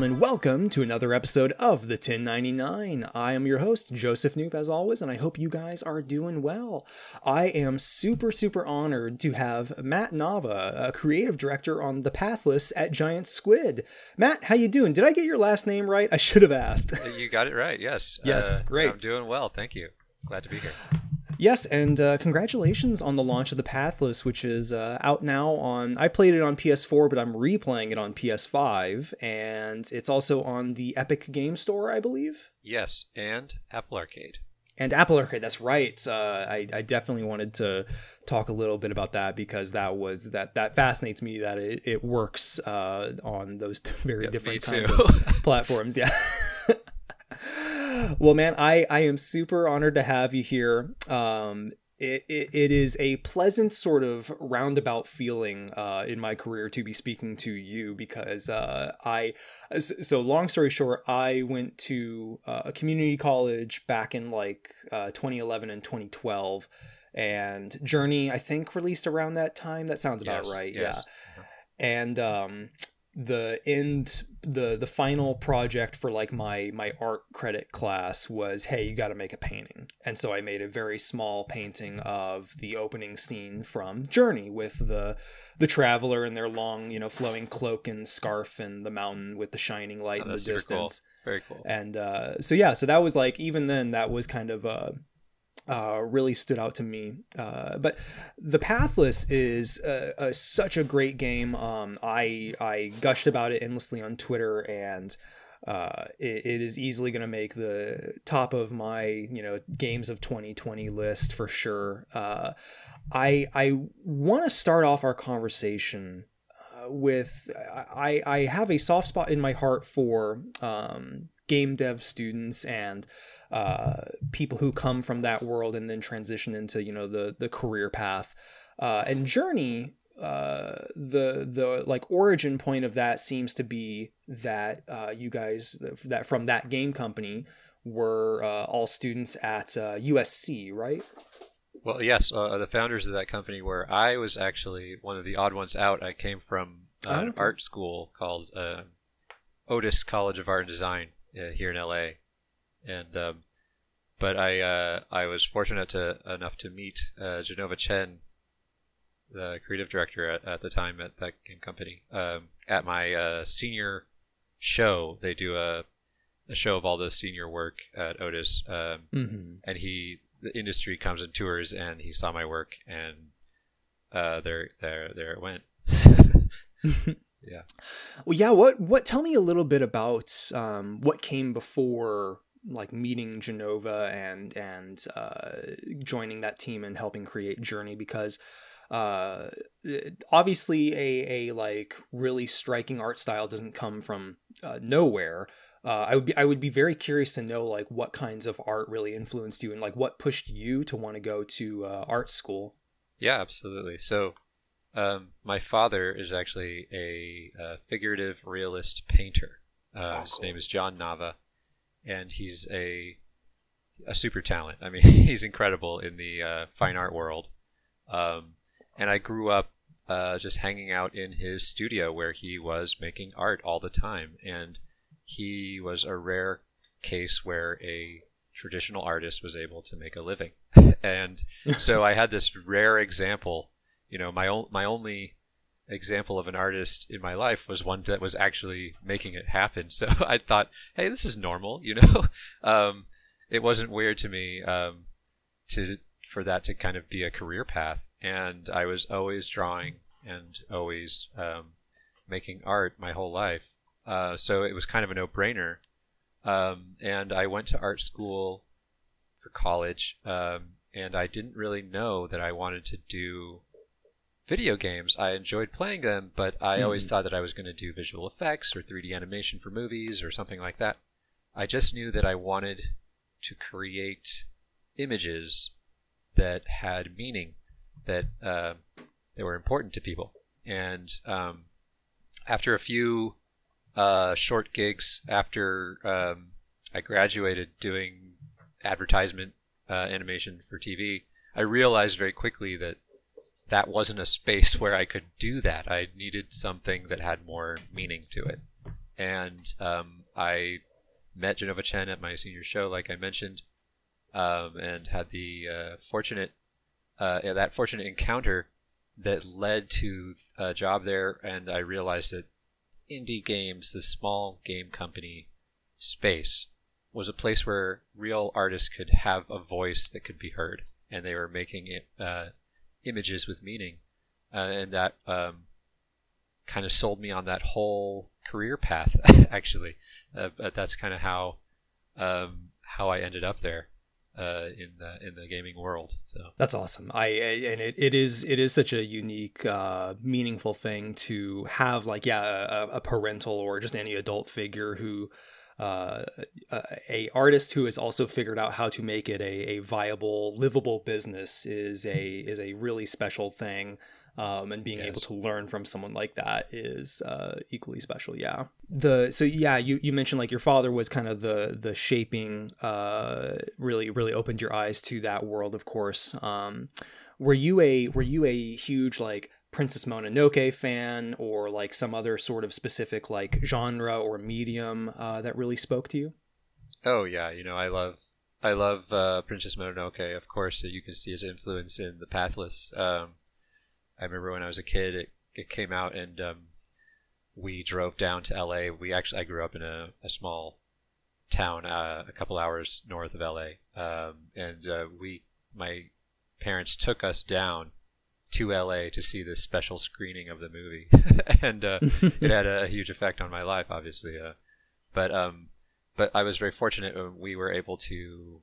Gentlemen, welcome to another episode of the 1099. I am your host, Joseph Knoop, as always, and I hope you guys are doing well. I am super, super honored to have Matt Nava, a creative director on The Pathless at Giant Squid. Matt, how you doing? Did I get your last name right? I should have asked. You got it right. Yes. Yes, Uh, great. I'm doing well. Thank you. Glad to be here. Yes, and uh, congratulations on the launch of The Pathless, which is uh, out now on. I played it on PS4, but I'm replaying it on PS5, and it's also on the Epic Game Store, I believe. Yes, and Apple Arcade. And Apple Arcade, that's right. Uh, I, I definitely wanted to talk a little bit about that because that was that that fascinates me that it, it works uh, on those very Yeah, different kinds of platforms. Yeah. well, man, I I am super honored to have you here. Um, it, it, it is a pleasant sort of roundabout feeling uh, in my career to be speaking to you because uh, I so long story short I went to uh, a community college back in like uh, 2011 and 2012 and Journey I think released around that time that sounds about Yes, right yes. yeah and um the end the the final project for like my my art credit class was hey you got to make a painting and so i made a very small painting of the opening scene from journey with the the traveler and their long you know flowing cloak and scarf and the mountain with the shining light Oh, in the super cool. distance Very cool. and uh, so yeah so that was like even then that was kind of uh, uh, really stood out to me. Uh, but the pathless is uh, such a great game. Um, i i gushed about it endlessly on twitter and uh, it, it is easily going to make the top of my you know games of 2020 list for sure. I i want to start off our conversation with I, I have a soft spot in my heart for um, game dev students and uh, people who come from that world and then transition into you know the the career path uh, and journey uh, the the like origin point of that seems to be that uh, you guys that from thatgamecompany were uh, all students at uh, USC right Well, yes, uh, the founders of that company were. I was actually one of the odd ones out. I came from uh, Oh, an art school called uh, Otis College of Art and Design uh, here in LA, and um, but I uh, I was fortunate to enough to meet uh, Jenova Chen, the creative director at, at the time at that game company, um, at my uh, senior show. They do a a show of all the senior work at Otis. Um, mm-hmm. and he the industry comes and tours and he saw my work and uh there there there it went yeah Well, yeah. What what? Tell me a little bit about um, what came before, like meeting Jenova and and uh, joining that team and helping create Journey because. Uh, obviously, a a like really striking art style doesn't come from uh, nowhere. Uh, I would be I would be very curious to know like what kinds of art really influenced you and like what pushed you to want to go to uh, art school. yeah absolutely so um my father is actually a, uh figurative realist painter uh Oh, his name is john nava and he's a a super talent i mean he's incredible in the uh, fine art world um and i grew up uh, just hanging out in his studio where he was making art all the time. And he was a rare case where a traditional artist was able to make a living. and so I had this rare example. You know, my own my only example of an artist in my life was one that was actually making it happen. So I thought, hey, this is normal. You know, um, it wasn't weird to me um, to for that to kind of be a career path. And I was always drawing and always um, making art my whole life. Uh, so it was kind of a no-brainer. Um, and I went to art school for college, um, and I didn't really know that I wanted to do video games. I enjoyed playing them, but I always Mhm. thought that I was going to do visual effects or 3D animation for movies or something like that. I just knew that I wanted to create images that had meaning, that uh, that were important to people. And um, after a few uh, short gigs after um, I graduated doing advertisement uh, animation for TV, I realized very quickly that that wasn't a space where I could do that. I needed something that had more meaning to it. and um, I met Jenova Chen at my senior show, like I mentioned, um, and had the uh, fortunate uh, yeah, that fortunate encounter that led to a job there, and I realized that indie games, the small game company space, was a place where real artists could have a voice that could be heard, and they were making it, uh, images with meaning, uh, and that um, kind of sold me on that whole career path. actually, uh, but that's kind of how um, how I ended up there uh, in the in the gaming world. So that's awesome. I and it, it is it is such a unique, uh, meaningful thing to have like yeah a, a parental or just any adult figure who. Uh, a artist who has also figured out how to make it a, a viable, livable business is a is a really special thing um, and being yes. able to learn from someone like that is uh, equally special. Yeah. The so yeah, you, you mentioned like your father was kind of the the shaping, uh, really really opened your eyes to that world. Of course, um, were you a were you a huge like Princess Mononoke fan or like some other sort of specific like genre or medium uh, that really spoke to you? Oh yeah, you know I love I love uh, Princess Mononoke. Of course, you can see his influence in The Pathless. Um, I remember when I was a kid, it, it came out and um, we drove down to LA. We actually, I grew up in a, a small town uh, a couple hours north of LA. Um, and uh, we, my parents took us down to LA to see this special screening of the movie. and uh, it had a huge effect on my life, obviously. Uh, but, um, but I was very fortunate when we were able to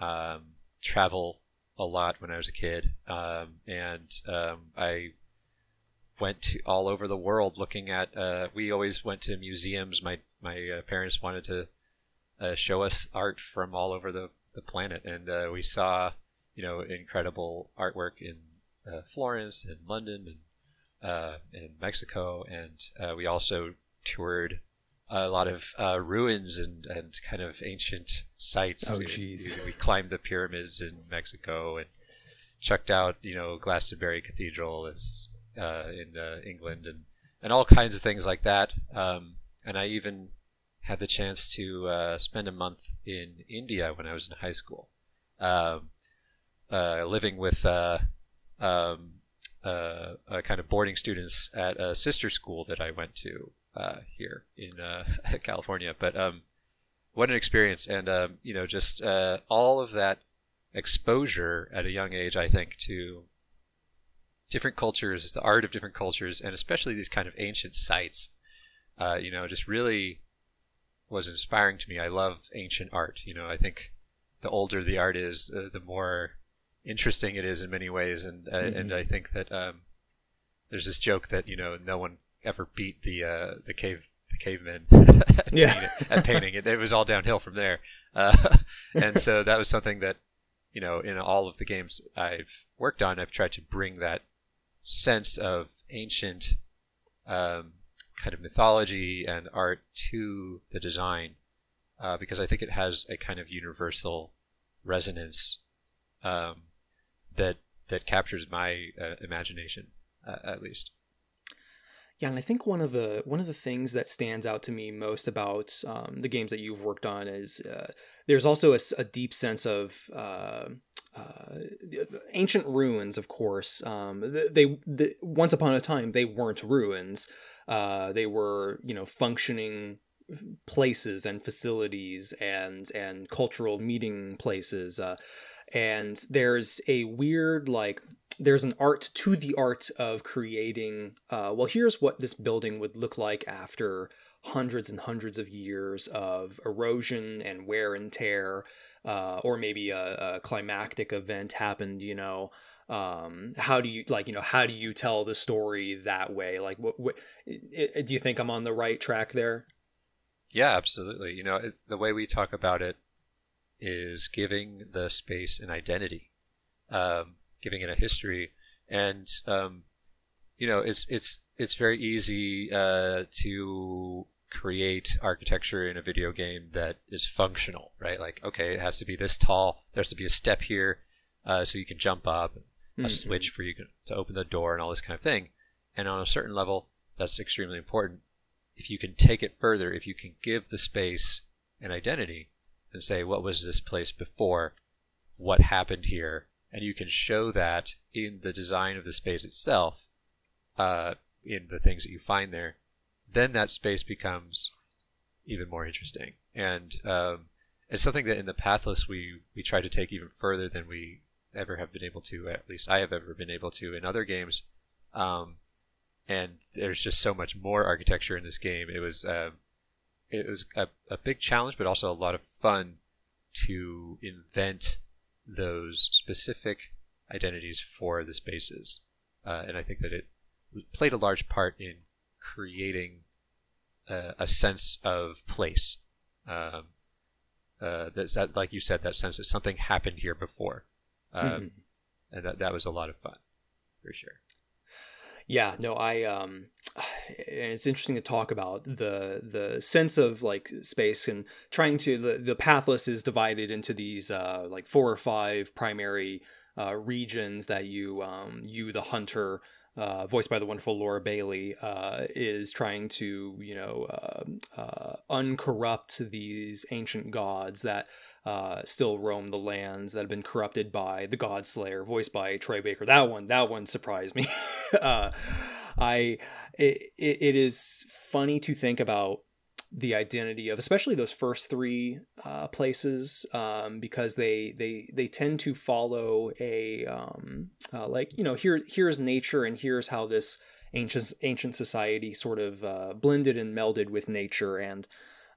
um, travel a lot when I was a kid, um, and um, I went to all over the world looking at. Uh, we always went to museums. My my uh, parents wanted to uh, show us art from all over the, the planet, and uh, we saw you know incredible artwork in uh, Florence and London and uh, in Mexico, and we also toured a lot of uh, ruins and, and kind of ancient sites. Oh, jeez. We, we, climbed the pyramids in Mexico and checked out, you know, Glastonbury Cathedral is, uh, in uh, England and, and all kinds of things like that. Um, and I even had the chance to uh, spend a month in India when I was in high school, um, uh, living with uh, um, kind of boarding students at a sister school that I went to uh, here in uh, California. But um, what an experience, and um, you know, just uh, all of that exposure at a young age, I think, to different cultures, the art of different cultures, and especially these kind of ancient sites. Uh, you know, just really was inspiring to me. I love ancient art. You know, I think the older the art is, uh, the more interesting it is in many ways, and uh, mm-hmm. and I think that um, there's this joke that you know no one ever beat the uh, the cave the cavemen at, yeah. painting, at painting it. It was all downhill from there, uh, and so that was something that you know in all of the games I've worked on, I've tried to bring that sense of ancient um, kind of mythology and art to the design uh, because I think it has a kind of universal resonance um, that that captures my uh, imagination uh, at least. Yeah, and I think one of the one of the things that stands out to me most about um, the games that you've worked on is uh, there's also a, a, deep sense of uh, uh, ancient ruins. Of course, um, they, they, once upon a time they weren't ruins. Uh, they were you know functioning places and facilities and and cultural meeting places. Uh, and there's a weird like there's an art to the art of creating uh, well here's what this building would look like after hundreds and hundreds of years of erosion and wear and tear uh, or maybe a, a, climactic event happened you know? Um, how do you like you know how do you tell the story that way? Like what, what it, do you think i'm on the right track there? Yeah absolutely. You know it's the way we talk about it is giving the space an identity um, giving it a history, and um, you know, it's it's it's very easy uh, to create architecture in a video game that is functional, right? Like, okay, it has to be this tall. There has to be a step here, uh, so you can jump up. A mm-hmm. switch for you to open the door and all this kind of thing. And on a certain level, that's extremely important. if you can take it further, if you can give the space an identity and say, what was this place before? What happened here? And you can show that in the design of the space itself, uh, in the things that you find there, then that space becomes even more interesting. And um, it's something that in the Pathless we we try to take even further than we ever have been able to. At least I have ever been able to in other games. Um, and there's just so much more architecture in this game. It was uh, it was a, a big challenge, but also a lot of fun to invent those specific identities for the spaces. Uh, and I think that it played a large part in creating a, a sense of place. Um, uh, that's that, like you said, that sense that something happened here before, um, mm-hmm. and that that was a lot of fun, for sure. Yeah, no, I um, it's interesting to talk about the the sense of like space and trying to the the pathless is divided into these uh like four or five primary uh regions that you um you the hunter uh, voiced by the wonderful Laura Bailey, uh, is trying to, you know, uh, uh uncorrupt these ancient gods that uh, still roam the lands that have been corrupted by the God Slayer, voiced by Troy Baker. That one, that one surprised me. Uh, I, it, it is funny to think about the identity of especially those first three uh, places um, because they they they tend to follow a um, uh, like you know here here's nature and here's how this ancient ancient society sort of uh, blended and melded with nature. And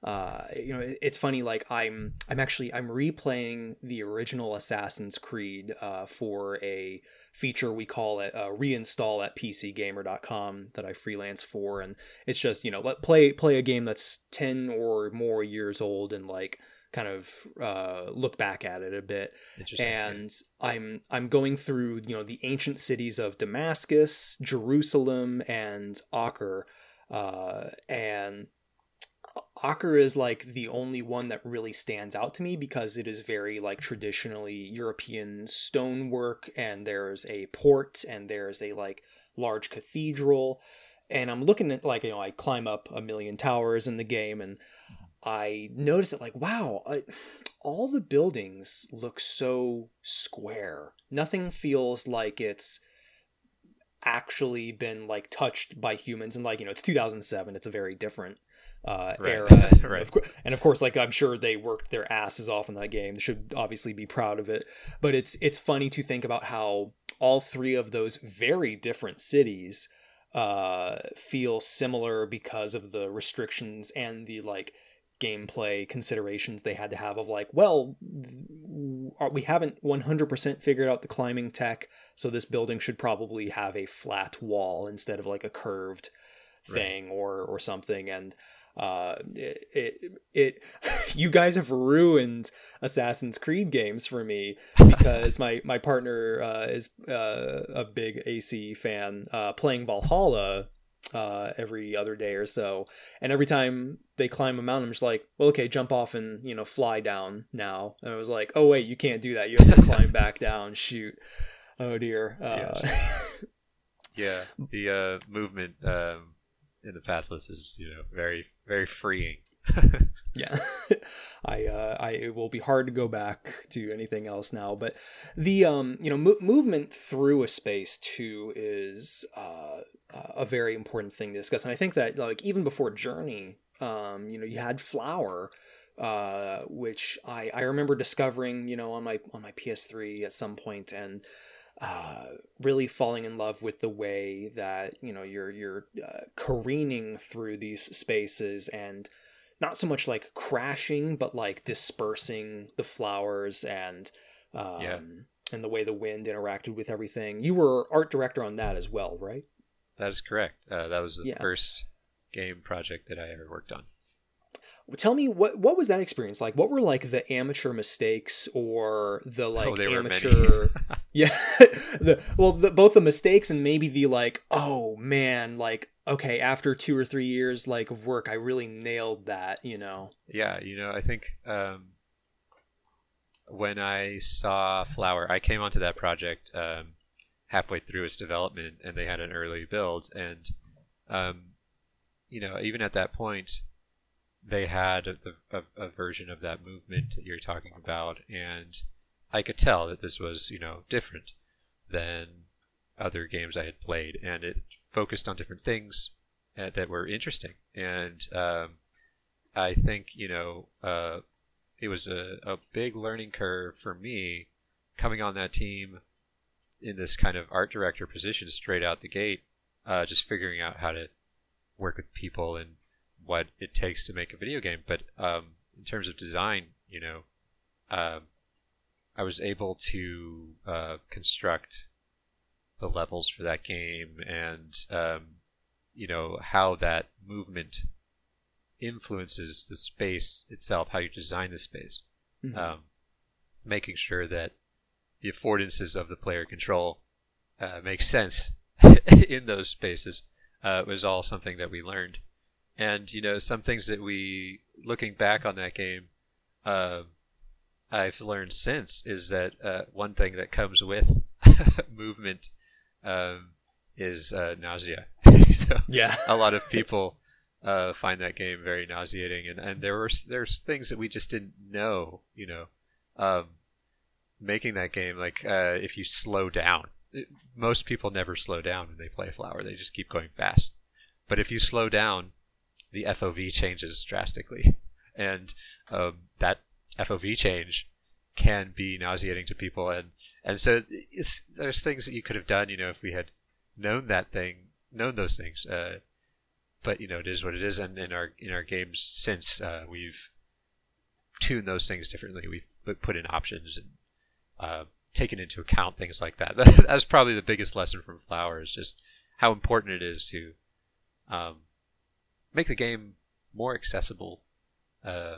uh, you know it, it's funny like I'm I'm actually I'm replaying the original Assassin's Creed uh, for a feature we call it uh, reinstall at pcgamer.com that I freelance for. And it's just you know let play play a game that's 10 or more years old and like kind of uh, look back at it a bit. And I'm I'm going through you know the ancient cities of Damascus, Jerusalem and Acre uh, and Acre is like the only one that really stands out to me because it is very like traditionally European stonework and there's a port and there's a like large cathedral. And I'm looking at like you know I climb up a million towers in the game and I notice it like wow I, all the buildings look so square. Nothing feels like it's actually been like touched by humans. And like you know it's 2007 it's a very different uh, right. era. And, right. of co- and of course, like I'm sure they worked their asses off in that game. They should obviously be proud of it. But it's it's funny to think about how all three of those very different cities uh, feel similar because of the restrictions and the like gameplay considerations they had to have of like well we haven't 100% figured out the climbing tech so this building should probably have a flat wall instead of like a curved thing right. or or something and uh, it, it, it you guys have ruined Assassin's Creed games for me because my my partner uh, is uh, a big AC fan, uh, playing Valhalla uh, every other day or so, and every time they climb a mountain, I'm just like, well, okay, jump off and you know fly down now. And I was like, oh wait, you can't do that. You have to climb back down. Shoot. Oh dear. Uh, yes. yeah, the uh, movement. Um in the pathless is you know very very freeing. yeah, I uh, I it will be hard to go back to anything else now. But the um you know mo- movement through a space too is uh, a very important thing to discuss, and I think that like even before Journey, um you know you had Flower uh, which I, I remember discovering, you know, on my on my PS3 at some point, and uh, really falling in love with the way that you know you're you're uh, careening through these spaces and not so much like crashing but like dispersing the flowers and um, yeah. and the way the wind interacted with everything you were art director on that as well right that is correct uh, that was the yeah. first game project that i ever worked on tell me what what was that experience like? What were like the amateur mistakes or the oh, like oh, amateur yeah. The well the, both the mistakes and maybe the like oh man like okay after two or three years like of work i really nailed that you know? Yeah you know i think um when i saw flower i came onto that project um halfway through its development and they had an early build and um you know, even at that point, they had a, a, version of that movement that you're talking about, and I could tell that this was, you know, different than other games I had played, and it focused on different things uh, that were interesting. And um, I think, you know, uh, it was a, a big learning curve for me coming on that team in this kind of art director position straight out the gate, uh, just figuring out how to work with people and what it takes to make a video game. But um, in terms of design, you know, uh, I was able to uh, construct the levels for that game and um, you know how that movement influences the space itself, how you design the space, mm-hmm. um, making sure that the affordances of the player control uh, make sense in those spaces uh, was all something that we learned. And you know, some things that we, looking back on that game, uh, I've learned since is that uh, one thing that comes with movement um, is uh, nausea. so yeah, a lot of people uh, find that game very nauseating, and, and there were there's things that we just didn't know. You know, um, making that game like uh, if you slow down, it, most people never slow down when they play Flower; they just keep going fast. But if you slow down, the FOV changes drastically, and um, that FOV change can be nauseating to people, and and so there's things that you could have done, you know, if we had known that thing, known those things. Uh, but you know, it is what it is, and in our in our games since uh, we've tuned those things differently. We've put in options and uh, taken into account things like that. That's probably the biggest lesson from Flower is just how important it is to um, make the game more accessible uh,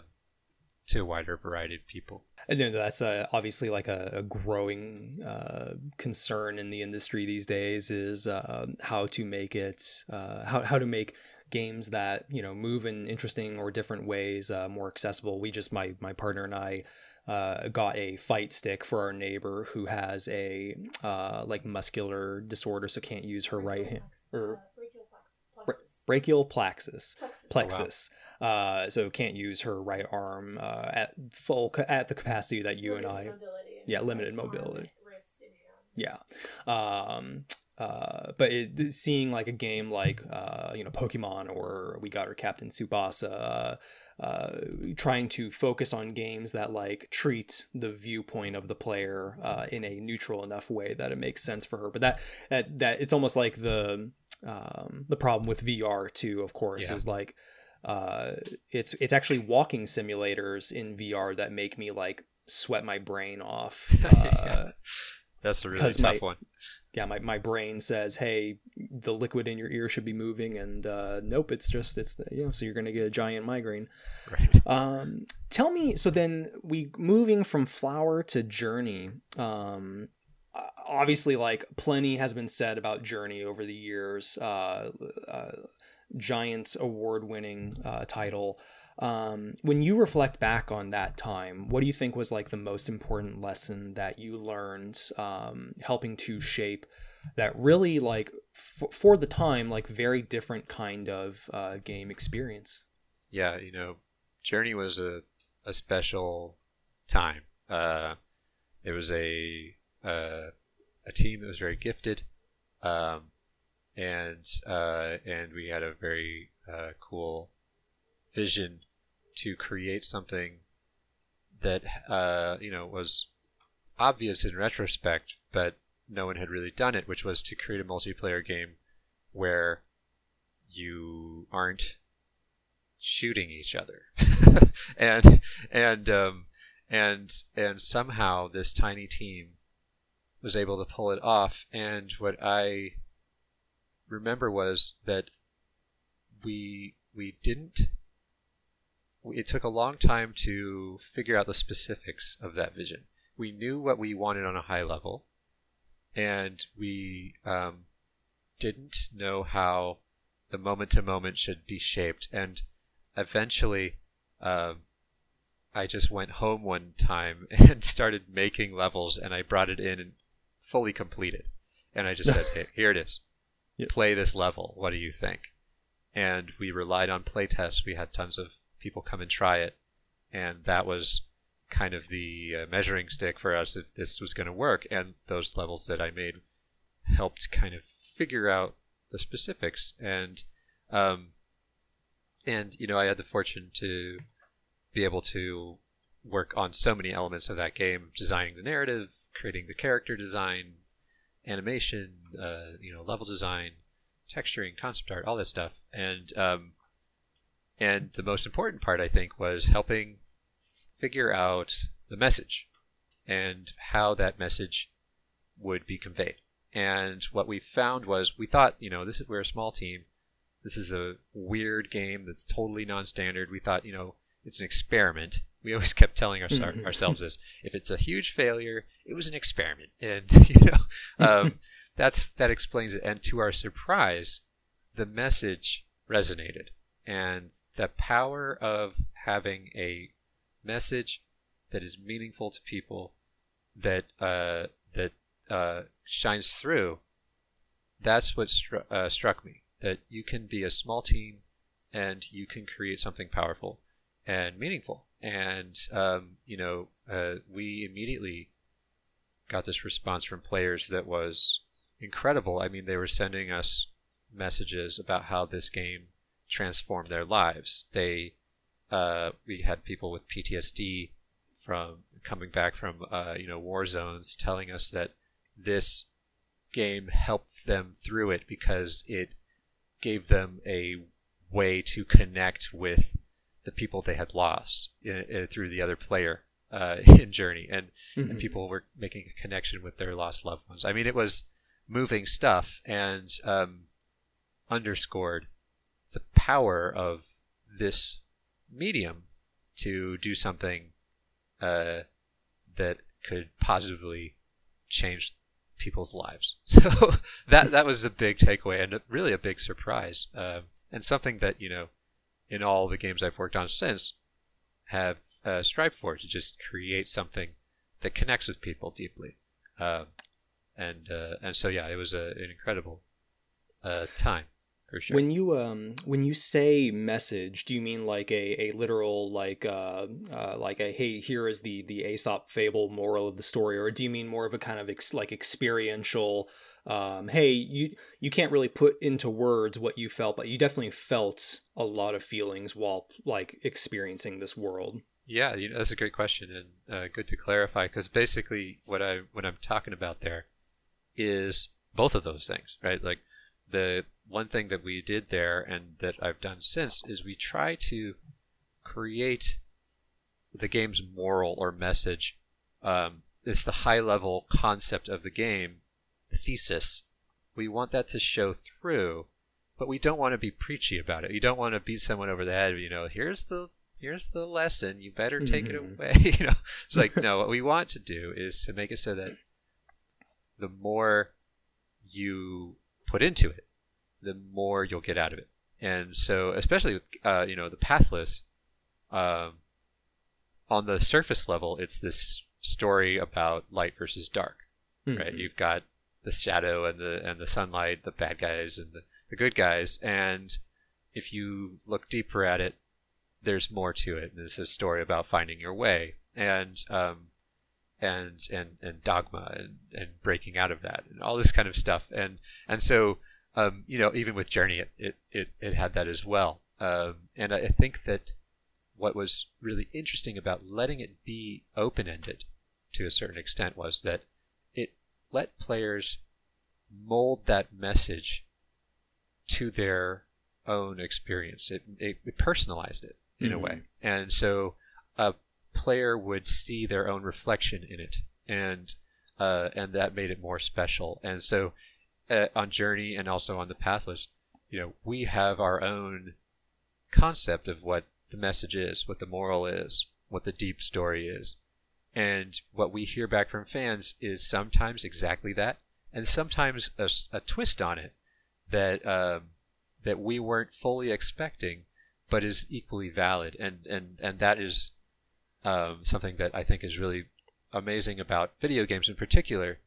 to a wider variety of people. And then that's uh, obviously like a, a growing uh, concern in the industry these days is uh, how to make it uh, how how to make games that you know move in interesting or different ways uh, more accessible. We just my my partner and I. Uh, got a fight stick for our neighbor who has a like muscular disorder, so can't use her right hand or brachial plexus plexus. Oh, wow uh, so can't use her right arm uh, at full at the capacity that you limited and I. Yeah, limited mobility. Yeah. Um, uh, but it, seeing like a game like uh, you know Pokemon or we got our Captain Tsubasa, uh, trying to focus on games that like treat the viewpoint of the player uh, in a neutral enough way that it makes sense for her. But that that that it's almost like the um, the problem with VR too. Of course, yeah. is like uh, it's it's actually walking simulators in VR that make me like sweat my brain off. Uh, yeah. That's a really tough my, one. Yeah, my, my brain says, "Hey, the liquid in your ear should be moving," and uh, nope, it's just it's you know, so you're gonna get a giant migraine. Right. Um, tell me, so then we moving from flower to journey. Um, obviously, like plenty has been said about journey over the years. Uh, uh, Giants award winning uh, title. Um, when you reflect back on that time, what do you think was like the most important lesson that you learned um, helping to shape that really like f- for the time like very different kind of uh, game experience? Yeah, you know, Journey was a, a special time. Uh, it was a uh, a team that was very gifted. Um, and uh, and we had a very uh, cool vision to create something that uh, you know was obvious in retrospect, but no one had really done it, which was to create a multiplayer game where you aren't shooting each other, and and um, and and somehow this tiny team was able to pull it off. And what I remember was that we we didn't it took a long time to figure out the specifics of that vision. We knew what we wanted on a high level, and we um, didn't know how the moment to moment should be shaped. And eventually, uh, I just went home one time and started making levels, and I brought it in fully completed. And I just said, hey, "Here it is." play this level. What do you think? and we relied on playtests. We had tons of people come and try it, and that was kind of the uh, measuring stick for us if this was going to work. And those levels that I made helped kind of figure out the specifics. And um, and you know, I had the fortune to be able to work on so many elements of that game, designing the narrative, creating the character design, animation, uh, you know, level design, texturing, concept art, all this stuff, and um, and the most important part, I think, was helping figure out the message and how that message would be conveyed. And what we found was we thought, you know, this is we're a small team. This is a weird game that's totally non-standard. We thought, you know, it's an experiment. We always kept telling our, mm-hmm. ourselves this: if it's a huge failure, it was an experiment, and you know, um, that's that explains it. And to our surprise, the message resonated, and the power of having a message that is meaningful to people, that uh, that uh, shines through. That's what stru- uh, struck me. That you can be a small team, and you can create something powerful and meaningful. And um, you know, uh, we immediately got this response from players that was incredible. I mean, they were sending us messages about how this game transformed their lives. They, uh, we had people with PTSD from coming back from, uh, you know, war zones, telling us that this game helped them through it because it gave them a way to connect with the people they had lost in, in, through the other player uh, in Journey, and, mm-hmm. and people were making a connection with their lost loved ones. I mean, it was moving stuff and um, underscored the power of this medium to do something uh, that could positively change people's lives. So that that was a big takeaway and really a big surprise, uh, and something that you know, in all the games I've worked on since, have uh, strived for to just create something that connects with people deeply. Uh, and uh, and so yeah, it was a, an incredible uh, time for sure. When you um when you say message, do you mean like a, a literal like uh, uh like a hey here is the the Aesop fable moral of the story, or do you mean more of a kind of ex- like experiential? Um, hey, you you can't really put into words what you felt, but you definitely felt a lot of feelings while like experiencing this world. Yeah, you know, that's a great question and uh, good to clarify because basically what I what I'm talking about there is both of those things, right? Like the one thing that we did there and that I've done since is we try to create the game's moral or message. Um, it's the high level concept of the game, thesis. We want that to show through, but we don't want to be preachy about it. You don't want to beat someone over the head. You know, here's the here's the lesson. You better take mm-hmm. it away. you know, it's like no. What we want to do is to make it so that the more you put into it, the more you'll get out of it. And so, especially with uh, you know the pathless, um, on the surface level, it's this story about light versus dark, mm-hmm. right? You've got the shadow and the and the sunlight, the bad guys and the, the good guys, and if you look deeper at it, there's more to it. This is a story about finding your way and um, and and and dogma and, and breaking out of that and all this kind of stuff. And and so um, you know, even with Journey, it, it, it, it had that as well. Um, and I think that what was really interesting about letting it be open ended to a certain extent was that let players mold that message to their own experience. It, it, it personalized it in mm-hmm. a way. And so a player would see their own reflection in it. And, uh, and that made it more special. And so uh, on Journey and also on the Pathless, you know, we have our own concept of what the message is, what the moral is, what the deep story is. And what we hear back from fans is sometimes exactly that, and sometimes a, a twist on it that um, that we weren't fully expecting, but is equally valid. And and and that is um, something that I think is really amazing about video games in particular,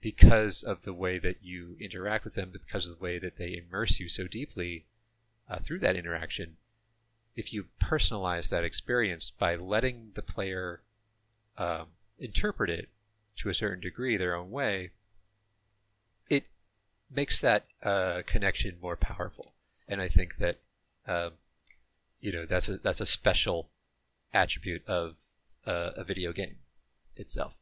because of the way that you interact with them, because of the way that they immerse you so deeply, uh, through that interaction, if you personalize that experience by letting the player um, interpret it to a certain degree their own way, it makes that uh, connection more powerful. And I think that um, you know that's a that's a special attribute of uh, a video game itself.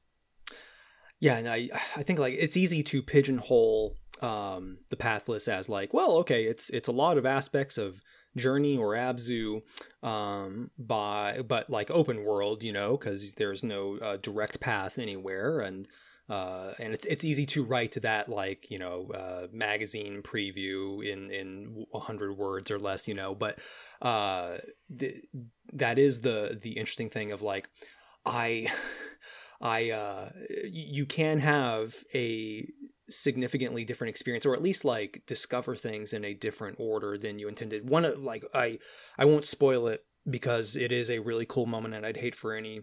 Yeah, and I I think like it's easy to pigeonhole um, the pathless as like, well, okay, it's it's a lot of aspects of Journey or Abzu, um, by but like open world, you know, because there's no uh, direct path anywhere, and uh, and it's it's easy to write that like you know uh, magazine preview in in hundred words or less, you know. But uh, the, that is the the interesting thing of like I I uh, you can have a significantly different experience or at least like discover things in a different order than you intended. One of like i i won't spoil it because it is a really cool moment and i'd hate for any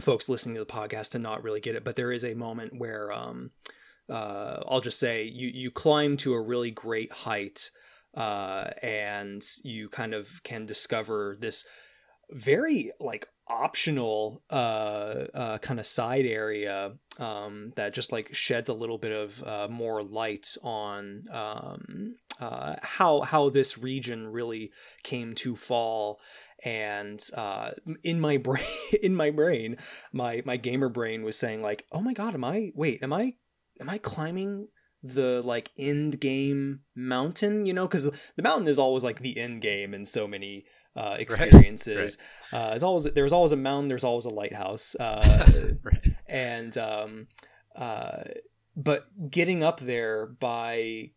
folks listening to the podcast to not really get it but there is a moment where um uh i'll just say you you climb to a really great height uh and you kind of can discover this very like optional uh, uh kind of side area um that just like sheds a little bit of uh, more light on um uh how how this region really came to fall. And uh in my brain in my brain my my gamer brain was saying like oh my god am i wait am i am i climbing the like end game mountain? You know because the mountain is always like the end game in so many uh, experiences. Right. Right. Uh, always there's always a mountain, there's always a lighthouse, uh, right. and um, uh, but getting up there by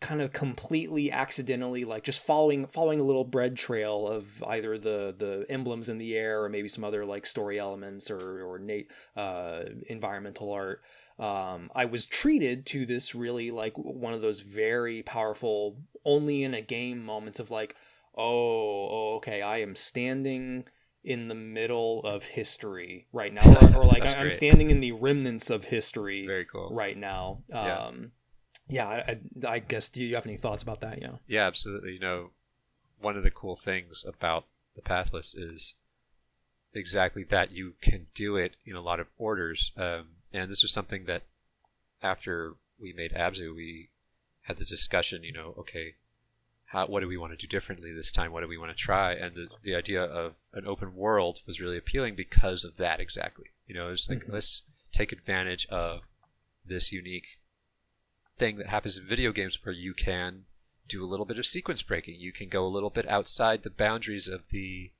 kind of completely accidentally like just following following a little bread trail of either the the emblems in the air or maybe some other like story elements or or nat- uh, environmental art um, I was treated to this really like one of those very powerful only in a game moments of like oh, oh okay, I am standing in the middle of history right now, or, or like I'm standing in the remnants of history. Very cool. Right now. Um, yeah, yeah I, I, guess. Do you have any thoughts about that? Yeah. Yeah, absolutely. You know, one of the cool things about the Pathless is exactly that you can do it in a lot of orders, um, and this was something that after we made Abzu, we had the discussion. You know, okay, how, what do we want to do differently this time? What do we want to try? And the, the idea of an open world was really appealing because of that exactly. You know, it's like mm-hmm. let's take advantage of this unique thing that happens in video games where you can do a little bit of sequence breaking. You can go a little bit outside the boundaries of the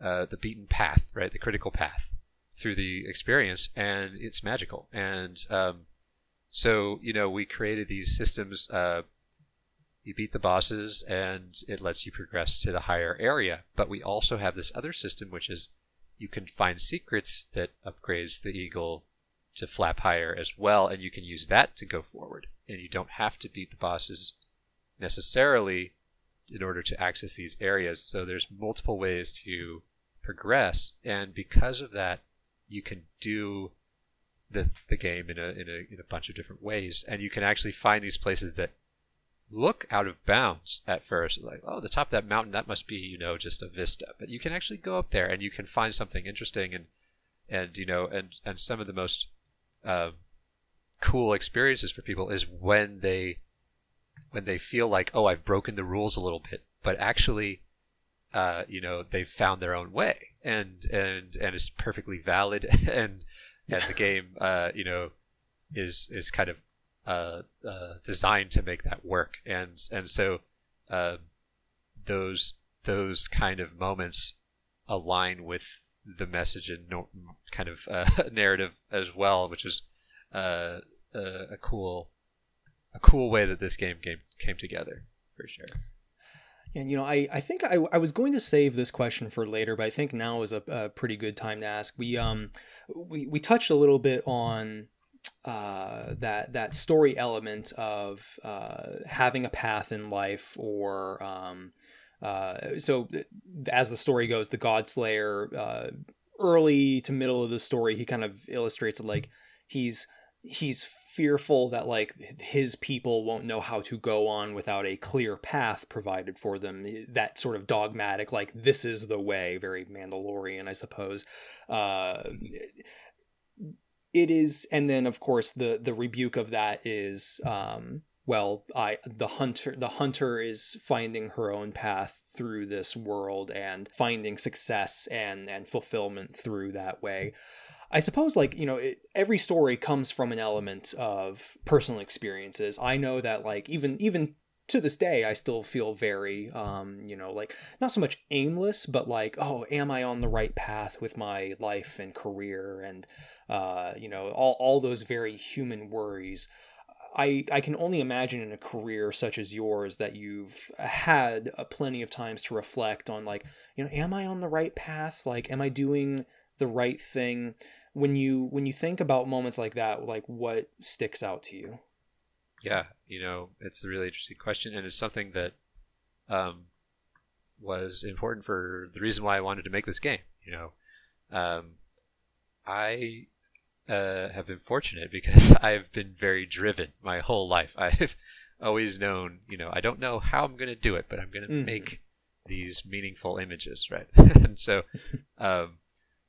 uh, the beaten path, right? The critical path through the experience, and it's magical. And um, so, you know, we created these systems. Uh, you beat the bosses and it lets you progress to the higher area. But we also have this other system, which is you can find secrets that upgrades the eagle to flap higher as well, and you can use that to go forward. And you don't have to beat the bosses necessarily in order to access these areas. So there's multiple ways to progress, and because of that, you can do the the game in a in a in a bunch of different ways, and you can actually find these places that look out of bounds at first. Like, oh, the top of that mountain, that must be, you know, just a vista. But you can actually go up there and you can find something interesting and, and you know, and, and some of the most um, cool experiences for people is when they, when they feel like, oh, I've broken the rules a little bit, but actually, uh, you know, they've found their own way and, and, and it's perfectly valid and, and the game, uh, you know, is, is kind of uh, uh, designed to make that work, and and so uh, those those kind of moments align with the message and no, kind of uh, narrative as well, which is uh, a cool a cool way that this game came came together for sure. And you know, I, I think I, I was going to save this question for later, but I think now is a, a pretty good time to ask. We um we, we touched a little bit on uh, that that story element of uh, having a path in life, or um, uh, so as the story goes, the God Slayer, uh, early to middle of the story, he kind of illustrates it like he's he's fearful that like his people won't know how to go on without a clear path provided for them. That sort of dogmatic like this is the way very mandalorian i suppose. Uh it is and then of course the the rebuke of that is um well i the hunter the hunter is finding her own path through this world and finding success and and fulfillment through that way. I suppose like you know it, every story comes from an element of personal experiences. I know that like even even to this day i still feel very um you know like not so much aimless but like oh am i on the right path with my life and career? And uh you know all all those very human worries. I, I can only imagine in a career such as yours that you've had plenty of times to reflect on like you know am i on the right path? Like am i doing the right thing? When you when you think about moments like that like what sticks out to you? Yeah you know it's a really interesting question and it's something that um, was important for the reason why i wanted to make this game you know. Um, i uh, have been fortunate because I've been very driven my whole life. I've always known, you know, I don't know how I'm going to do it, but I'm going to mm. make these meaningful images, right? and so, um,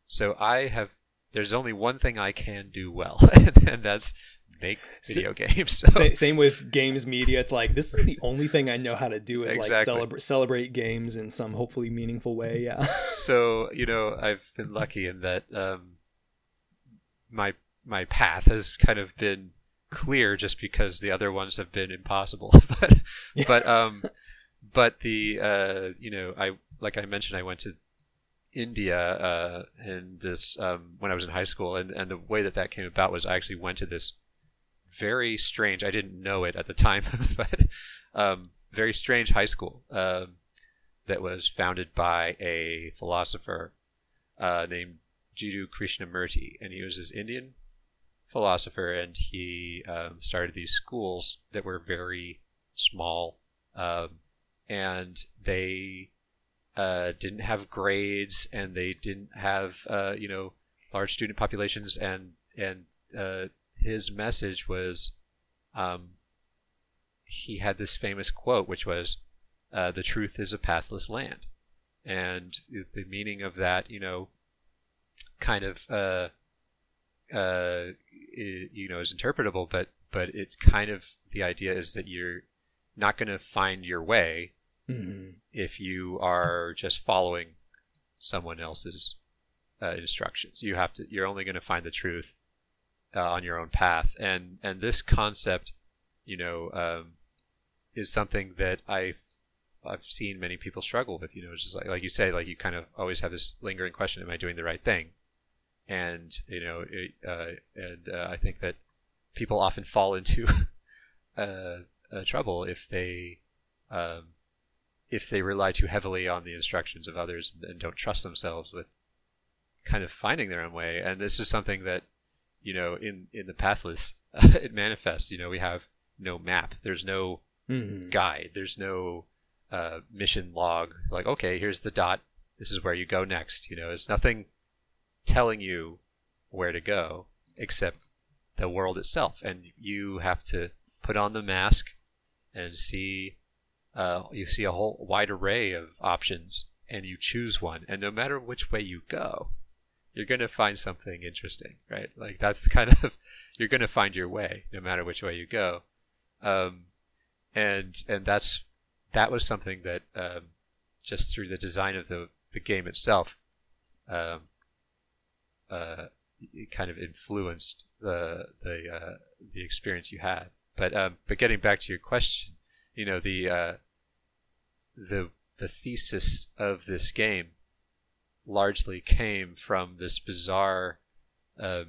so I have. There's only one thing I can do well, and that's make video games. So. Same with games media. It's like this is the only thing I know how to do is exactly. like celebrate celebrate games in some hopefully meaningful way. Yeah. so you know, I've been lucky in that. Um, my my path has kind of been clear just because the other ones have been impossible. but but um but the uh you know I like I mentioned I went to India uh and this um when I was in high school and and the way that that came about was I actually went to this very strange I didn't know it at the time but um very strange high school um that was founded by a philosopher uh, named Jiddu Krishnamurti, and he was this Indian philosopher, and he um, started these schools that were very small, um, and they uh, didn't have grades, and they didn't have uh, you know large student populations, and and uh, his message was, um, he had this famous quote, which was, uh, "The truth is a pathless land," and the meaning of that, you know kind of uh, uh, you know is interpretable, but but it's kind of the idea is that you're not going to find your way mm-hmm. if you are just following someone else's uh, instructions. You have to. You're only going to find the truth uh, on your own path, and and this concept, you know, um, is something that I I've seen many people struggle with. You know, just like like you say, like you kind of always have this lingering question: Am I doing the right thing? And you know, it, uh, and uh, I think that people often fall into uh, uh, trouble if they um, if they rely too heavily on the instructions of others and, and don't trust themselves with kind of finding their own way. And this is something that you know in in the pathless it manifests. You know, we have no map. There's no mm-hmm. guide. There's no uh, mission log. It's like, okay, here's the dot. This is where you go next. You know, it's nothing telling you where to go except the world itself. And you have to put on the mask and see uh, you see a whole wide array of options and you choose one. And no matter which way you go you're going to find something interesting right? Like that's kind of you're going to find your way no matter which way you go. Um, and and that's that was something that um, just through the design of the the game itself um, uh, kind of influenced the the uh, the experience you had. But um, but getting back to your question, you know the uh, the the thesis of this game largely came from this bizarre um,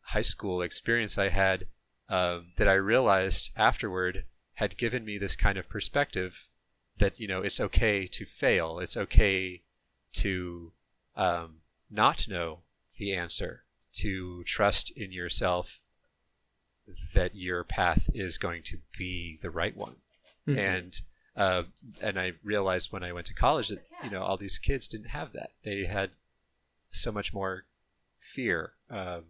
high school experience I had um, that I realized afterward had given me this kind of perspective that you know it's okay to fail, it's okay to um, not know the answer to trust in yourself that your path is going to be the right one. Mm-hmm. And uh, and I realized when I went to college that you know all these kids didn't have that. They had so much more fear um,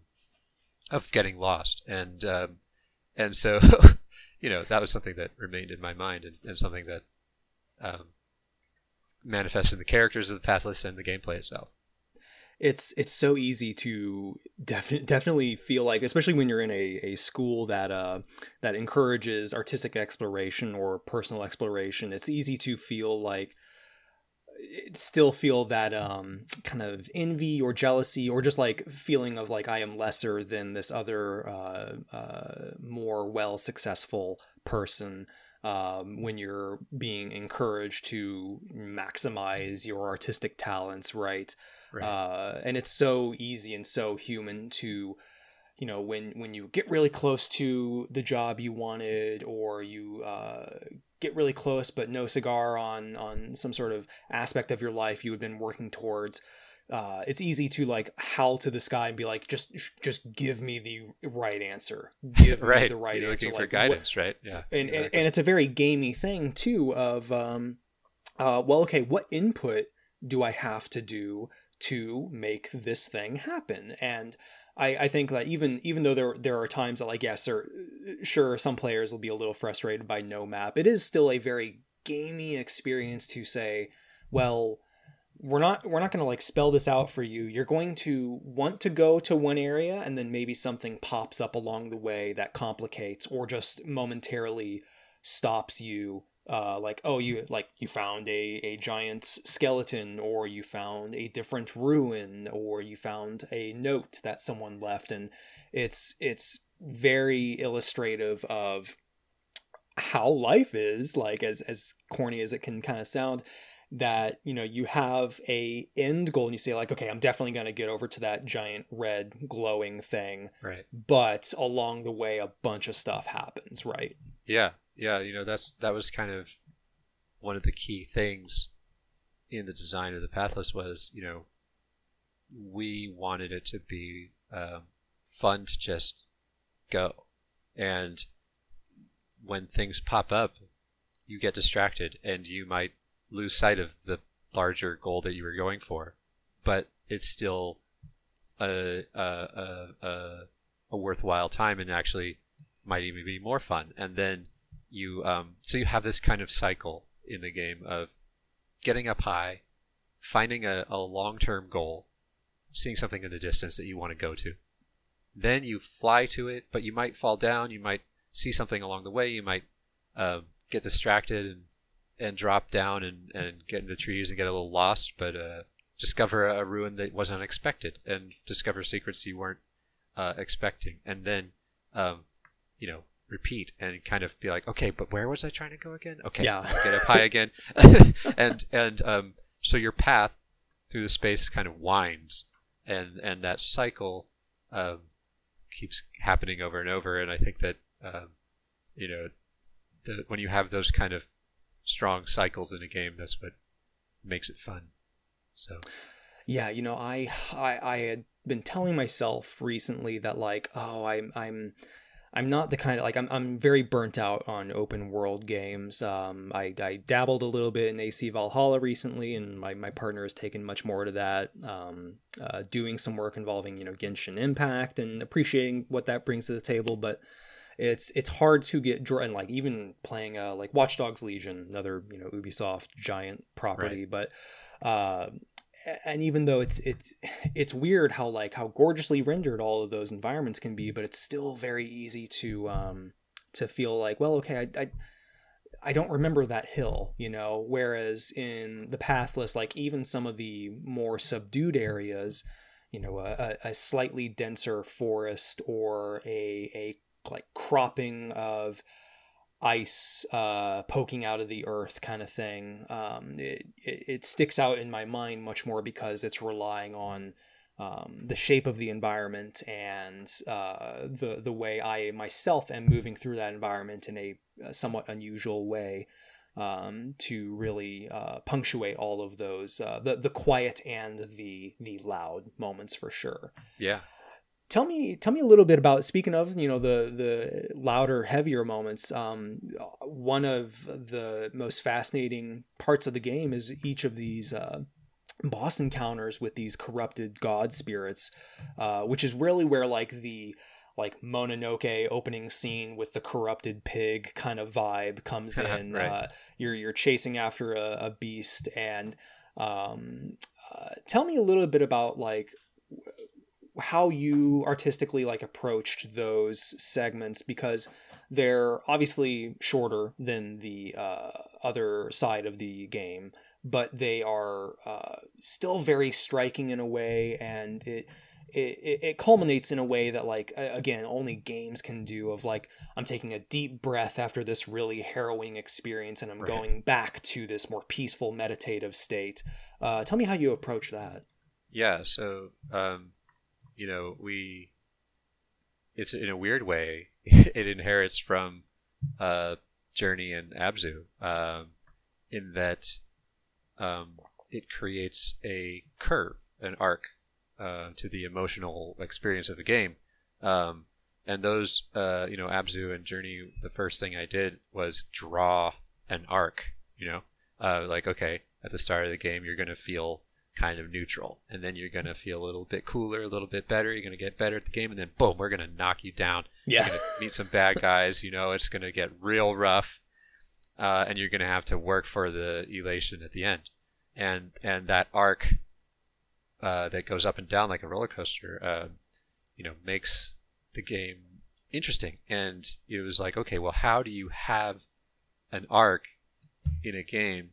of getting lost, and um, and so you know that was something that remained in my mind, and, and something that um, manifested in the characters of the Pathless and the gameplay itself it's it's so easy to definitely definitely feel like especially when you're in a, a school that uh that encourages artistic exploration or personal exploration it's easy to feel like still feel that um kind of envy or jealousy or just like feeling of like I am lesser than this other uh, uh more well successful person um, when you're being encouraged to maximize your artistic talents, right? Right. Uh, and it's so easy and so human to, you know, when when you get really close to the job you wanted, or you uh, get really close but no cigar on on some sort of aspect of your life you had been working towards. Uh, it's easy to like howl to the sky and be like, just just give me the right answer, give right. me the right You're answer. Looking like, for guidance, what, right? Yeah, and, exactly. and and it's a very gamey thing too. Of um, uh, well, okay, what input do I have to do to make this thing happen. And I, I think that even even though there there are times that like yes, or sure some players will be a little frustrated by no map, it is still a very gamey experience to say, well, we're not we're not going to like spell this out for you. You're going to want to go to one area and then maybe something pops up along the way that complicates or just momentarily stops you uh, like oh you like you found a, a giant skeleton or you found a different ruin or you found a note that someone left. And it's it's very illustrative of how life is like as as corny as it can kind of sound that you know you have a end goal and you say like okay i'm definitely going to get over to that giant red glowing thing. Right. But along the way a bunch of stuff happens right? Yeah yeah, you know that's that was kind of one of the key things in the design of the Pathless was you know we wanted it to be um, fun to just go, and when things pop up, you get distracted and you might lose sight of the larger goal that you were going for, but it's still a a, a, a, a worthwhile time and actually might even be more fun. And then you um, so you have this kind of cycle in the game of getting up high, finding a, a long-term goal, seeing something in the distance that you want to go to. Then you fly to it, but you might fall down. You might see something along the way. You might uh, get distracted and and drop down and, and get into the trees and get a little lost, but uh, discover a ruin that was unexpected and discover secrets you weren't uh, expecting. And then, um, you know, repeat and kind of be like, okay, but where was I trying to go again? Okay, yeah. get up high again, and and um, so your path through the space kind of winds, and and that cycle um, keeps happening over and over. And I think that um, you know, the, when you have those kind of strong cycles in a game, that's what makes it fun. So, yeah, you know, I I I had been telling myself recently that like, oh, I'm I'm I'm not the kind of like I'm I'm very burnt out on open world games. Um, I, I dabbled a little bit in AC Valhalla recently, and my, my partner has taken much more to that. Um, uh, doing some work involving you know Genshin Impact and appreciating what that brings to the table, but it's it's hard to get drawn. Like even playing uh, like Watch Dogs Legion, another you know Ubisoft giant property, right. but uh, and even though it's it's it's weird how like how gorgeously rendered all of those environments can be, but it's still very easy to um to feel like well okay I, I I don't remember that hill, you know. Whereas in the pathless, like even some of the more subdued areas, you know, a, a slightly denser forest or a a like cropping of ice uh, poking out of the earth kind of thing. Um, it, it, sticks out in my mind much more because it's relying on um, the shape of the environment and uh, the the way I myself am moving through that environment in a, a somewhat unusual way. Um, to really uh, punctuate all of those uh, the the quiet and the the loud moments for sure. Yeah, tell me tell me a little bit about speaking of you know the the louder heavier moments um, one of the most fascinating parts of the game is each of these uh, boss encounters with these corrupted god spirits uh, which is really where like the like Mononoke opening scene with the corrupted pig kind of vibe comes in. Right. uh, you're you're chasing after a, a beast, and um, uh, tell me a little bit about like how you artistically like approached those segments because they're obviously shorter than the uh, other side of the game, but they are uh, still very striking in a way, and it, it it culminates in a way that like again only games can do. Of like I'm taking a deep breath after this really harrowing experience, and I'm Right. going back to this more peaceful meditative state. Uh, tell me how you approach that. Yeah, so um, you know, we it's in a weird way it inherits from uh, Journey and Abzu um, in that um, it creates a curve, an arc uh, to the emotional experience of the game. Um, and those, uh, you know, Abzu and Journey, the first thing I did was draw an arc. You know, uh, like okay, at the start of the game, you're going to feel kind of neutral, and then you're going to feel a little bit cooler, a little bit better. You're going to get better at the game, and then boom, we're going to knock you down. Yeah, You're going to meet some bad guys. You know, it's going to get real rough, uh, and you're going to have to work for the elation at the end. And and that arc uh, that goes up and down like a roller coaster, uh, you know, makes the game interesting. And it was like, okay, well, how do you have an arc in a game,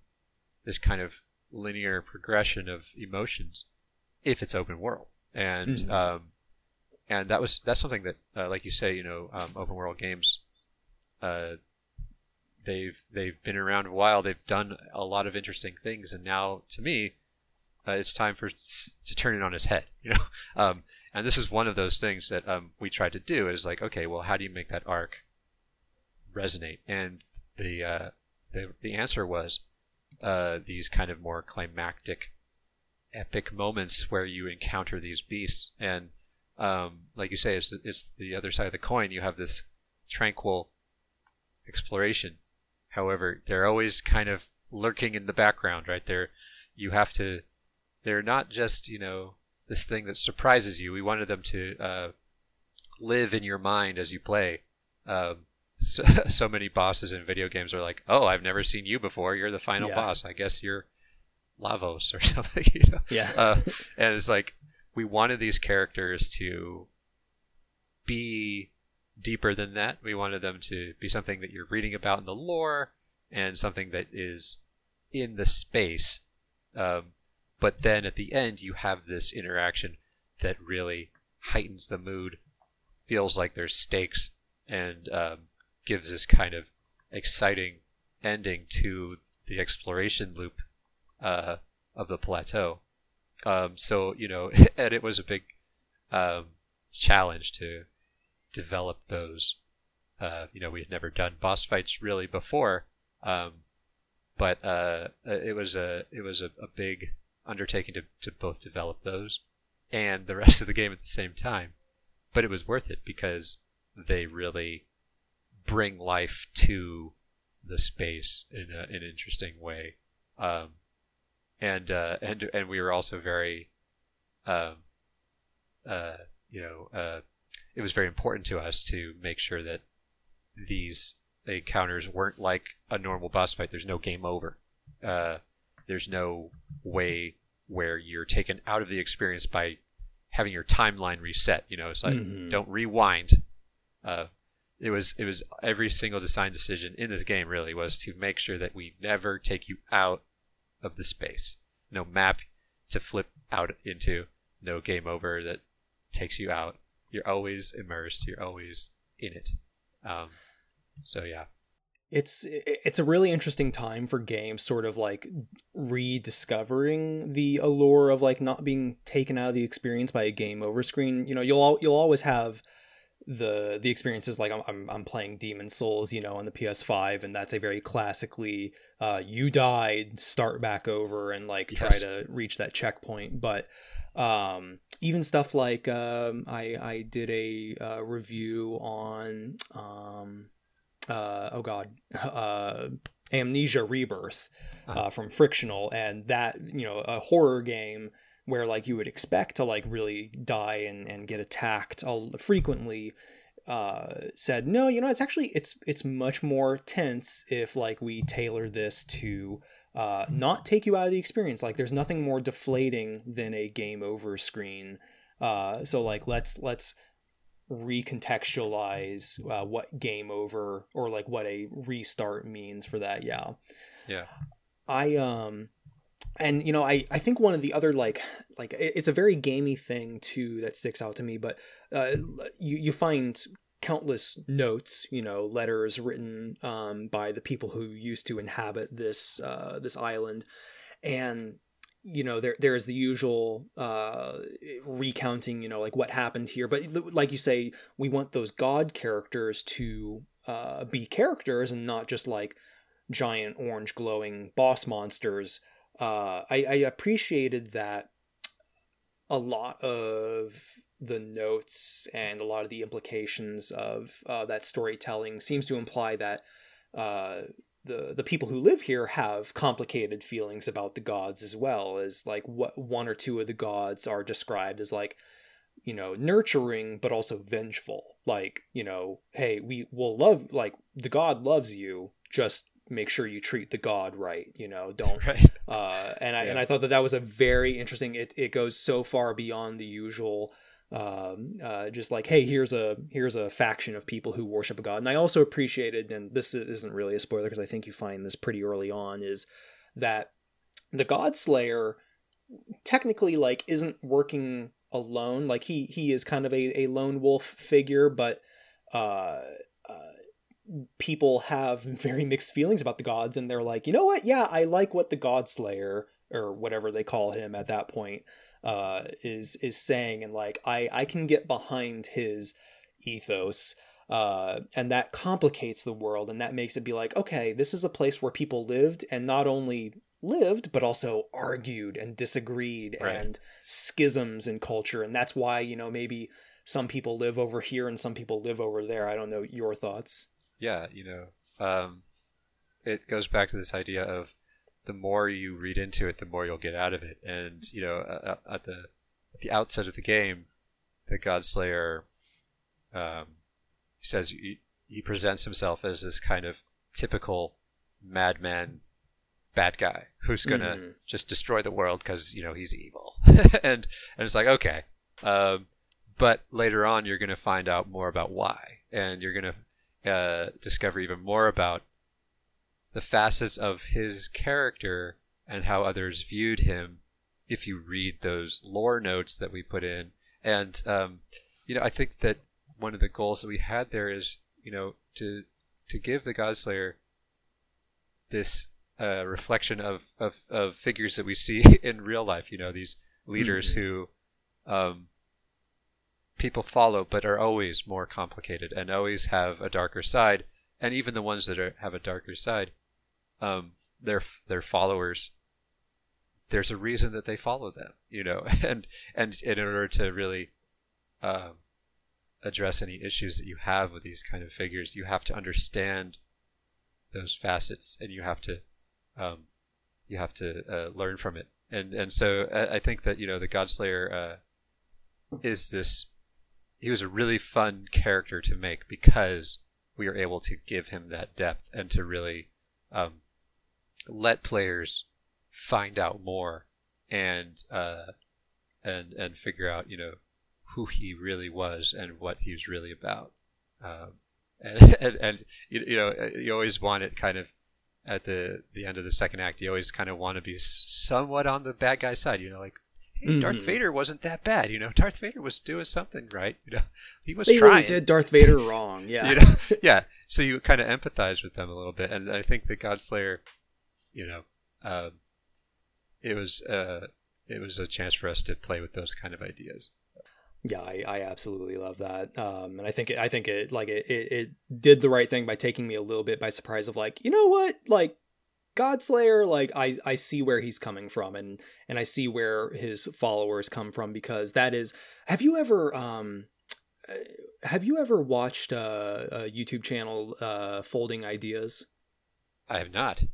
this kind of linear progression of emotions, if it's open world? And Mhm. um, and that was that's something that, uh, like you say, you know, um, open world games, uh, they've they've been around a while. They've done a lot of interesting things, and now to me, uh, it's time for to turn it on its head. You know, um, and this is one of those things that um, we tried to do. Is like, okay, well, how do you make that arc resonate? And the uh, the the answer was uh, these kind of more climactic, epic moments where you encounter these beasts, and um, like you say, it's it's the other side of the coin. You have this tranquil exploration. However, they're always kind of lurking in the background, right? They're you have to. They're not just you know this thing that surprises you. We wanted them to uh, live in your mind as you play. Um, so, so many bosses in video games are like, "Oh, I've never seen you before. You're the final Yeah. boss. I guess you're Lavos or something." You know? yeah, uh, and it's like we wanted these characters to be deeper than that. We wanted them to be something that you're reading about in the lore and something that is in the space. Um, but then at the end, you have this interaction that really heightens the mood, feels like there's stakes, and um, gives this kind of exciting ending to the exploration loop uh, of the plateau. Um, so you know, and it was a big um, challenge to develop those. Uh, you know, we had never done boss fights really before, um, but uh, it was a it was a, a big undertaking to, to both develop those and the rest of the game at the same time. But it was worth it because they really bring life to the space in, a, in an interesting way. Um, and uh, and and we were also very, um, uh, you know, uh, it was very important to us to make sure that these encounters weren't like a normal boss fight. There's no game over. Uh, there's no way where you're taken out of the experience by having your timeline reset. You know, it's like Mhm. don't rewind. It was it was every single design decision in this game really was to make sure that we never take you out of the space. No map to flip out into. No game over that takes you out. You're always immersed. You're always in it. Um, so yeah, it's it's a really interesting time for games sort of like rediscovering the allure of like not being taken out of the experience by a game over screen you know you'll you'll always have the the experiences like I'm, I'm I'm playing Demon's Souls you know on the PS5 and that's a very classically uh you died start back over and like try to reach that checkpoint but um even stuff like um I I did a uh, review on um uh, oh god, uh, Amnesia Rebirth Uh-huh. uh, from Frictional, and that you know a horror game where like you would expect to like really die and, and get attacked all frequently uh, said no you know it's actually it's it's much more tense if like we tailor this to uh, not take you out of the experience. Like there's nothing more deflating than a game over screen. Uh, so like let's let's recontextualize uh, what game over or like what a restart means for that yeah. Yeah. I um and you know i i think one of the other like like it's a very gamey thing too that sticks out to me but uh you you find countless notes you know letters written um by the people who used to inhabit this uh this island. And you know there there is the usual uh recounting you know like what happened here. But like you say we want those god characters to uh be characters and not just like giant orange glowing boss monsters uh, I, I appreciated that a lot of the notes and a lot of the implications of uh, that storytelling seems to imply that uh, the the people who live here have complicated feelings about the gods as well as like what one or two of the gods are described as like you know nurturing but also vengeful. Like you know hey we will love like the god loves you just make sure you treat the god right you know don't right. uh and i yeah. and i thought that that was a very interesting it, it goes so far beyond the usual um uh just like hey here's a here's a faction of people who worship a god and i also appreciated and this isn't really a spoiler because i think you find this pretty early on is that the god slayer technically like isn't working alone like he he is kind of a, a lone wolf figure but uh people have very mixed feelings about the gods and they're like you know what? Yeah i like what the god slayer or whatever they call him at that point uh, is is saying and like i i can get behind his ethos uh, and that complicates the world and that makes it be like okay this is a place where people lived and not only lived but also argued and disagreed right. and schisms in culture and that's why you know maybe some people live over here and some people live over there. I don't know your thoughts yeah, you know, um, it goes back to this idea of the more you read into it, the more you'll get out of it. And you know, at the at the outset of the game, the Godslayer um, says he, he presents himself as this kind of typical madman bad guy who's gonna mm-hmm. just destroy the world because you know he's evil and and it's like okay um, but later on you're gonna find out more about why and you're gonna uh, discover even more about the facets of his character and how others viewed him if you read those lore notes that we put in. And, um, you know, I think that one of the goals that we had there is, you know, to, to give the Godslayer this uh, reflection of, of, of figures that we see in real life, you know, these leaders mm-hmm. who, um, people follow, but are always more complicated and always have a darker side. And even the ones that are, have a darker side, um, their their followers. There's a reason that they follow them, you know, and and, in order to really um, address any issues that you have with these kind of figures, you have to understand those facets, and you have to um, you have to uh, learn from it. And and so I, I, think that you know the Godslayer uh, is this he was a really fun character to make because we were able to give him that depth and to really um, let players find out more and uh, and and figure out you know who he really was and what he was really about. Um, and, and, and you, you know you always want it kind of at the the end of the second act. You always kind of want to be somewhat on the bad guy side. You know, like mm-hmm. Darth Vader wasn't that bad. You know, Darth Vader was doing something right. You know, he was they trying. Really did Darth Vader wrong? Yeah, you know, yeah. So you kind of empathize with them a little bit, and I think the Godslayer, you know, uh, it was uh, it was a chance for us to play with those kind of ideas. Yeah, I, I absolutely love that, um, and I think it, I think it like it, it it did the right thing by taking me a little bit by surprise of like you know what like Godslayer, like I, I see where he's coming from and and I see where his followers come from because that is have you ever um uh, have you ever watched uh, a YouTube channel uh Folding Ideas? I have not.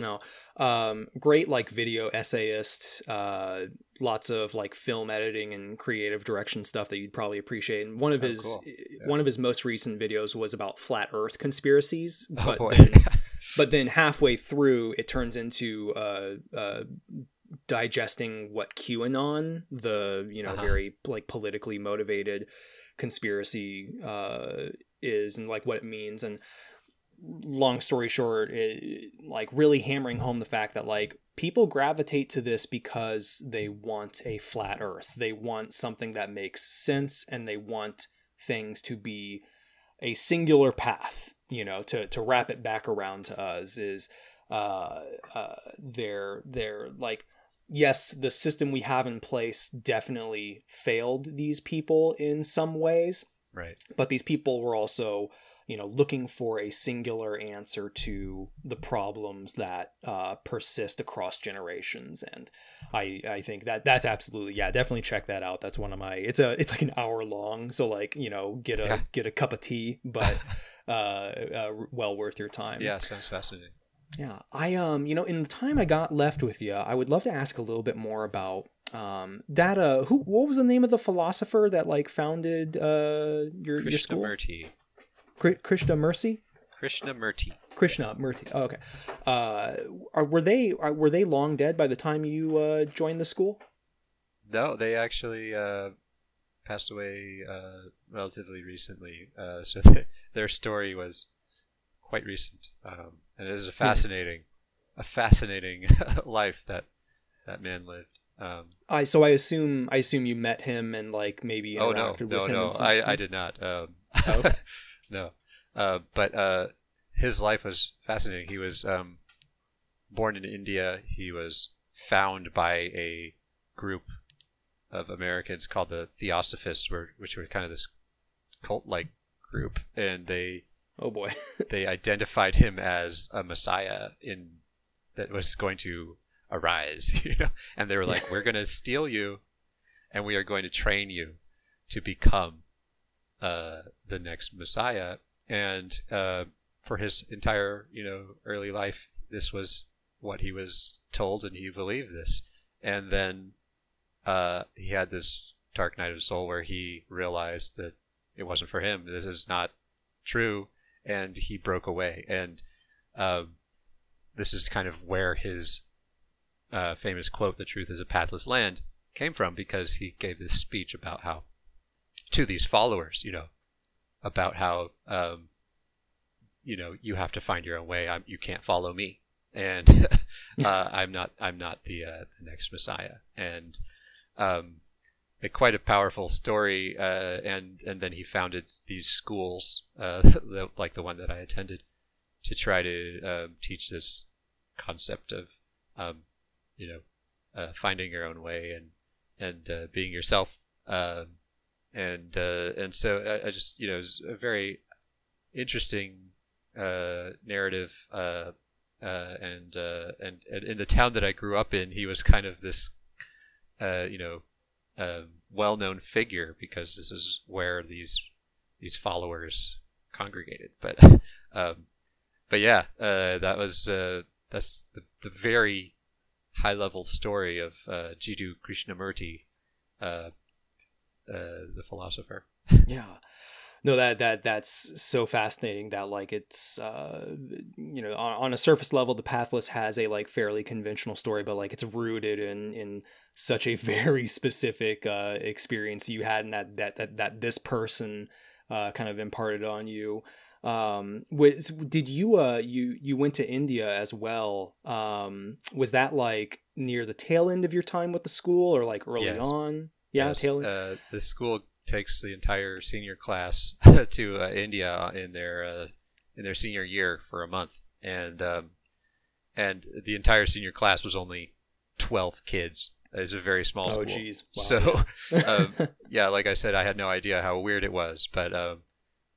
No. Um great like video essayist uh lots of like film editing and creative direction stuff that you'd probably appreciate. And one of Oh, his cool. one of his most recent videos was about flat Earth conspiracies. Oh But boy. then, but then halfway through, it turns into uh, uh, digesting what QAnon, the you know Uh-huh. very like politically motivated conspiracy, uh, is, and like what it means. And long story short, it, like really hammering home the fact that like people gravitate to this because they want a flat Earth. They want something that makes sense, and they want things to be a singular path you know to to wrap it back around to us is uh uh they're they're like yes the system we have in place definitely failed these people in some ways right. but these people were also you know looking for a singular answer to the problems that uh, persist across generations and i i think that that's absolutely yeah definitely check that out that's one of my it's a it's like an hour long so like you know get a Yeah. get a cup of tea but uh, uh well worth your time Yeah, sounds fascinating. yeah, I um, you know, in the time I got left with you, I would love to ask a little bit more about um that uh who what was the name of the philosopher that like founded uh your your school? Krishnamurti. Kri- Krishnamurti? Krishnamurti. Krishnamurti. Oh, okay. Uh are, were they are, were they long dead by the time you uh joined the school? No, they actually uh, passed away uh, relatively recently. Uh, so th- their story was quite recent, um, and it is a fascinating, a fascinating life that that man lived. Um, I so I assume I assume you met him and like maybe oh no, no, him. no, I, I did not. Um, Oh, no, uh, but uh, his life was fascinating. He was um, born in India. He was found by a group of Americans called the Theosophists, were, which were kind of this cult-like group, and they Oh boy. they identified him as a messiah in that was going to arise, you know, and they were like, "We're going to steal you, and we are going to train you to become uh, the next messiah." And uh, for his entire, you know, early life, this was what he was told, and he believed this. And then uh, he had this dark night of soul where he realized that it wasn't for him. This is not true and he broke away. And um, this is kind of where his uh, famous quote, "The truth is a pathless land," came from, because he gave this speech about how to these followers, you know, about how um, you know you have to find your own way. I'm, you can't follow me, and uh, I'm not I'm not the uh, the next Messiah. And um, a, quite a powerful story. Uh, and and then he founded these schools, uh, like the one that I attended, to try to um, teach this concept of, um, you know, uh, finding your own way and and uh, being yourself. Um and uh, and so I, I just you know it was a very interesting uh, narrative. Uh, and, uh, and and in the town that I grew up in, he was kind of this, uh, you know, a well-known figure because this is where these these followers congregated. But um, but yeah, uh, that was uh, that's the the very high-level story of uh, Jiddu Krishnamurti, uh, uh, the philosopher. yeah no that that that's so fascinating that like it's uh you know on, on a surface level the pathless has a like fairly conventional story but like it's rooted in in such a very specific uh experience you had and that that that, that this person uh kind of imparted on you um was did you uh you you went to india as well um was that like near the tail end of your time with the school or like early Yes. on yeah Yes, tail uh, the school takes the entire senior class to uh, India in their uh, in their senior year for a month, and um, and the entire senior class was only twelve kids. It's a very small oh school. geez So um, yeah, like I said, I had no idea how weird it was, but um,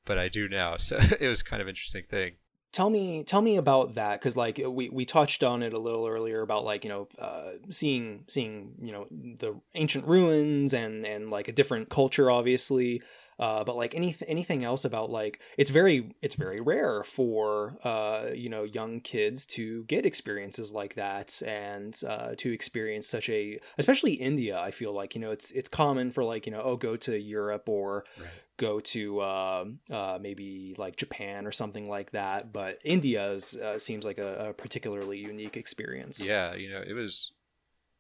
but I do now. So it was kind of interesting thing. tell me tell me about that because like we we touched on it a little earlier about like you know uh, seeing seeing you know the ancient ruins and and like a different culture obviously uh, but like any anything else about like it's very it's very rare for uh, you know young kids to get experiences like that and uh, to experience such a especially India. I feel like you know it's it's common for like you know oh go to Europe or right. go to uh, uh, maybe like Japan or something like that. But India uh, seems like a, a, particularly unique experience. Yeah, you know it was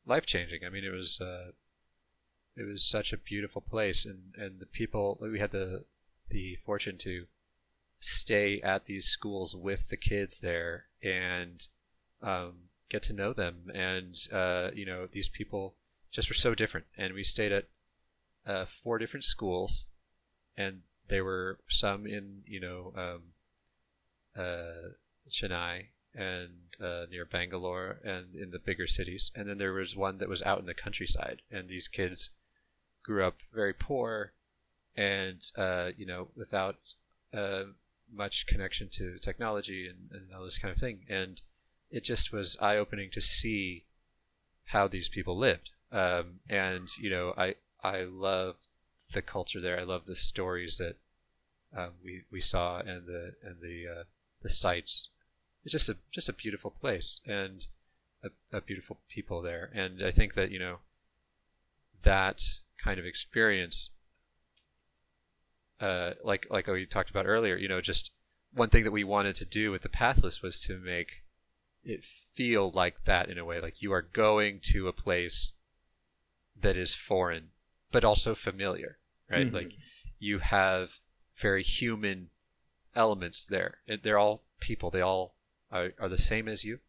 life changing. I mean it was it was such a beautiful place, and and the people we had the the fortune to stay at these schools with the kids there and um, get to know them, and uh, you know these people just were so different, and we stayed at uh, four different schools, and there were some in you know um, uh, Chennai and uh, near Bangalore and in the bigger cities. And then there was one that was out in the countryside. And these kids grew up very poor and uh, you know without uh, much connection to technology and, and, all this kind of thing. And it just was eye-opening to see how these people lived. Um, and you know i i love the culture there. I love the stories that um, we we saw and the and the uh, the sights. It's just a just a beautiful place and a, a beautiful people there. And i think that you know that kind of experience uh, like like we talked about earlier you know just one thing that we wanted to do with the pathless was to make it feel like that in a way like you are going to a place that is foreign but also familiar right? Mm-hmm. like you have very human elements there. They're all people. They all are, are the same as you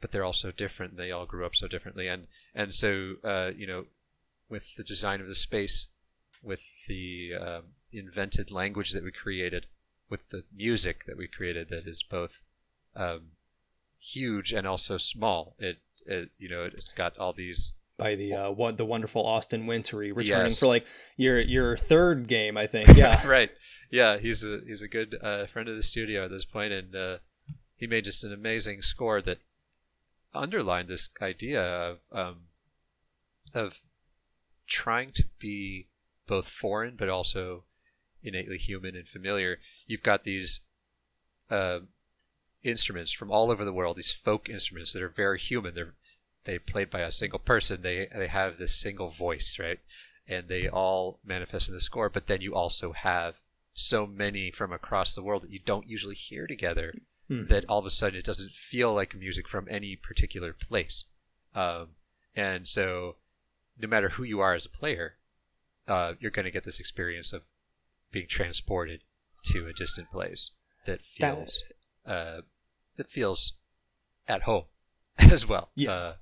but they're also different. They all grew up so differently. And and so uh, you know with the design of the space, with the um, invented language that we created, with the music that we created that is both um, huge and also small. It, it you know it's got all these by the uh, one the wonderful Austin Wintory returning yes. for like your your third game, I think. Yeah, right. Yeah, he's a he's a good uh, friend of the studio at this point, and uh, he made just an amazing score that underlined this idea of um, of trying to be both foreign but also innately human and familiar. You've got these uh, instruments from all over the world, these folk instruments that are very human. They're they played by a single person. They they have this single voice, right? And they all manifest in the score. But then you also have so many from across the world that you don't usually hear together. Hmm. That all of a sudden it doesn't feel like music from any particular place. Um, and so no matter who you are as a player, uh, you're going to get this experience of being transported to a distant place that feels that, uh, that feels at home as well. Yeah. Uh,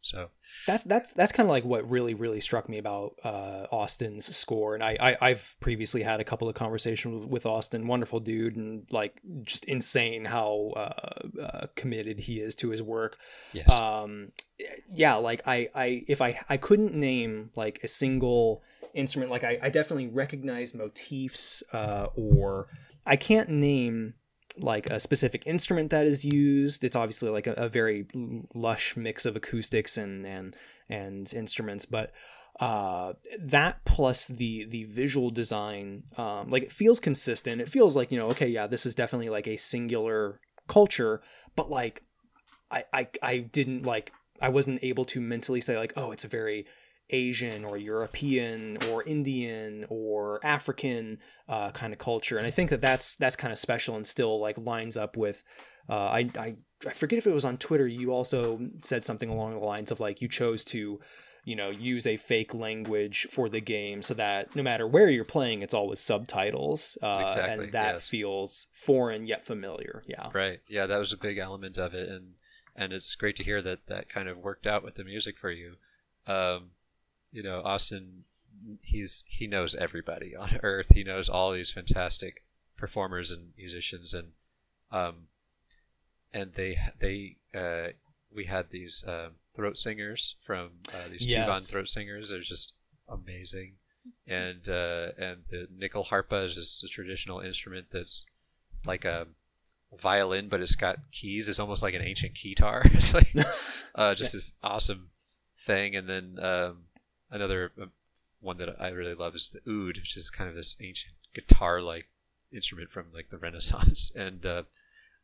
so that's that's that's kind of like what really really struck me about uh, Austin's score, and I, I have previously had a couple of conversations with Austin, wonderful dude, and like just insane how uh, uh, committed he is to his work. Yes. Um, yeah, like I I if I I couldn't name like a single instrument, like I I definitely recognize motifs, uh, or I can't name like a specific instrument that is used. It's obviously like a, a very lush mix of acoustics and and and instruments, but uh, that plus the the visual design, um, like it feels consistent. It feels like you know, okay, yeah, this is definitely like a singular culture, but like I I I didn't like I wasn't able to mentally say like, oh, it's a very Asian or European or Indian or African uh, kind of culture, and I think that that's that's kind of special and still like lines up with. Uh, I, I I forget if it was on Twitter. You also said something along the lines of like you chose to, you know, use a fake language for the game so that no matter where you're playing, it's always subtitles, uh, exactly, and that yes. feels foreign yet familiar. Yeah, right. Yeah, that was a big element of it, and and it's great to hear that that kind of worked out with the music for you. Um, you know, Austin, he's he knows everybody on Earth. He knows all these fantastic performers and musicians, and um, and they they uh, we had these uh, throat singers from uh, these yes. Tuvan throat singers. They're just amazing, and uh, and the nyckelharpa is just a traditional instrument that's like a violin, but it's got keys. It's almost like an ancient guitar. it's like uh, just this awesome thing. And then um, another uh, one that I really love is the oud, which is kind of this ancient guitar-like instrument from like the Renaissance. And uh,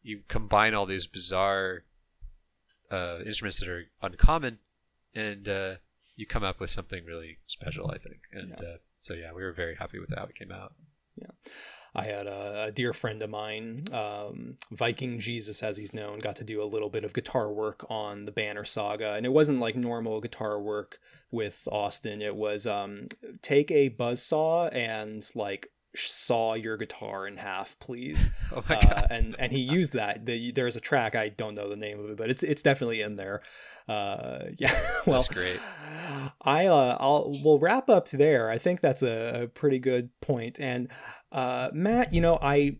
you combine all these bizarre uh, instruments that are uncommon, and uh, you come up with something really special, I think. And yeah. uh, so, yeah, we were very happy with how it came out. Yeah. I had a, a dear friend of mine, um, Viking Jesus, as he's known, got to do a little bit of guitar work on the Banner Saga, and it wasn't like normal guitar work with Austin. It was um, take a buzz saw and like saw your guitar in half, please. Oh my god! Uh, and and he used that. The, there's a track I don't know the name of it, but it's it's definitely in there. Uh, yeah, well, that's great. I uh, I'll we'll wrap up there. I think that's a, a pretty good point. And uh, Matt, you know, I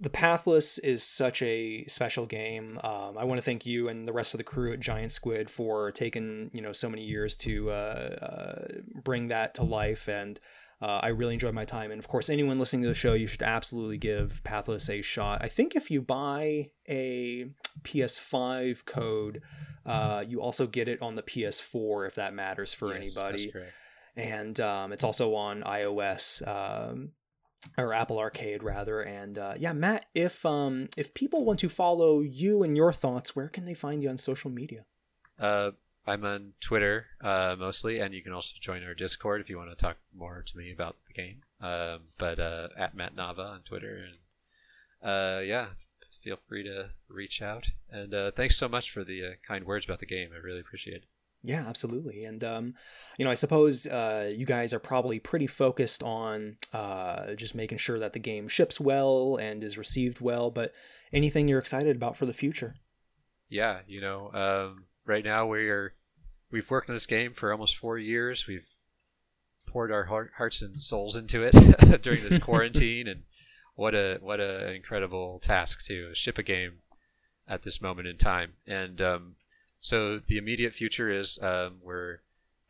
the Pathless is such a special game. Um, I want to thank you and the rest of the crew at Giant Squid for taking you know so many years to uh, uh, bring that to life and uh, I really enjoyed my time. And of course, anyone listening to the show, you should absolutely give Pathless a shot. I think if you buy a PS5 code, uh, you also get it on the PS4 if that matters for yes, anybody. And um, it's also on iOS. Um, or Apple Arcade rather. And uh, yeah, Matt, if um, if people want to follow you and your thoughts, where can they find you on social media? Uh, I'm on Twitter uh, mostly, and you can also join our Discord if you want to talk more to me about the game. Um, but uh, at Matt Nava on Twitter, and uh, yeah, feel free to reach out. And uh, thanks so much for the uh, kind words about the game. I really appreciate it. Yeah, absolutely. And, um, you know, I suppose uh, you guys are probably pretty focused on uh, just making sure that the game ships well and is received well. But anything you're excited about for the future? Yeah, you know, um, right now we are we've worked on this game for almost four years. We've poured our heart, hearts and souls into it during this quarantine, and what a what a incredible task to ship a game at this moment in time. And um, so the immediate future is um, we're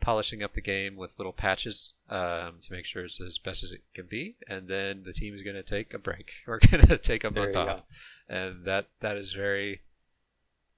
polishing up the game with little patches um, to make sure it's as best as it can be, and then the team is going to take a break. We're going to take a month off, go. and that that is very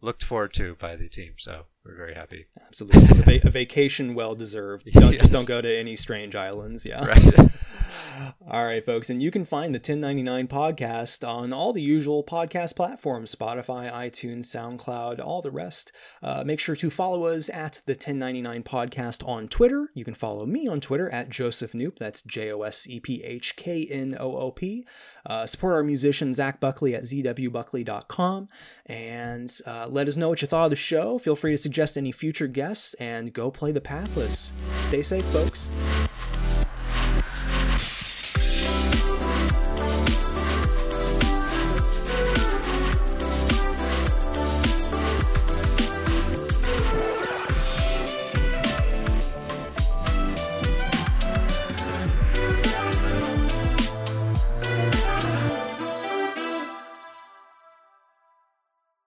looked forward to by the team. So we're very happy. Absolutely, a, va- a vacation well deserved. Don't, yes. Just don't go to any strange islands. Yeah. Right. all right, folks, and you can find the 1099 podcast on all the usual podcast platforms: Spotify, iTunes, SoundCloud, all the rest. Uh, make sure to follow us at the 1099 podcast on Twitter. You can follow me on Twitter at Joseph Knoop. That's J O S E P H K N O O P. Uh, support our musician Zach Buckley at zwbuckley.com and uh, let us know what you thought of the show. Feel free to suggest any future guests and go play the Pathless. Stay safe, folks.